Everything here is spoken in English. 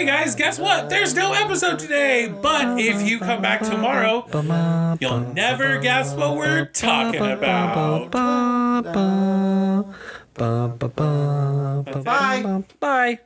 Hey guys, guess what? There's no episode today. But if you come back tomorrow, you'll never guess what we're talking about. Bye. Bye.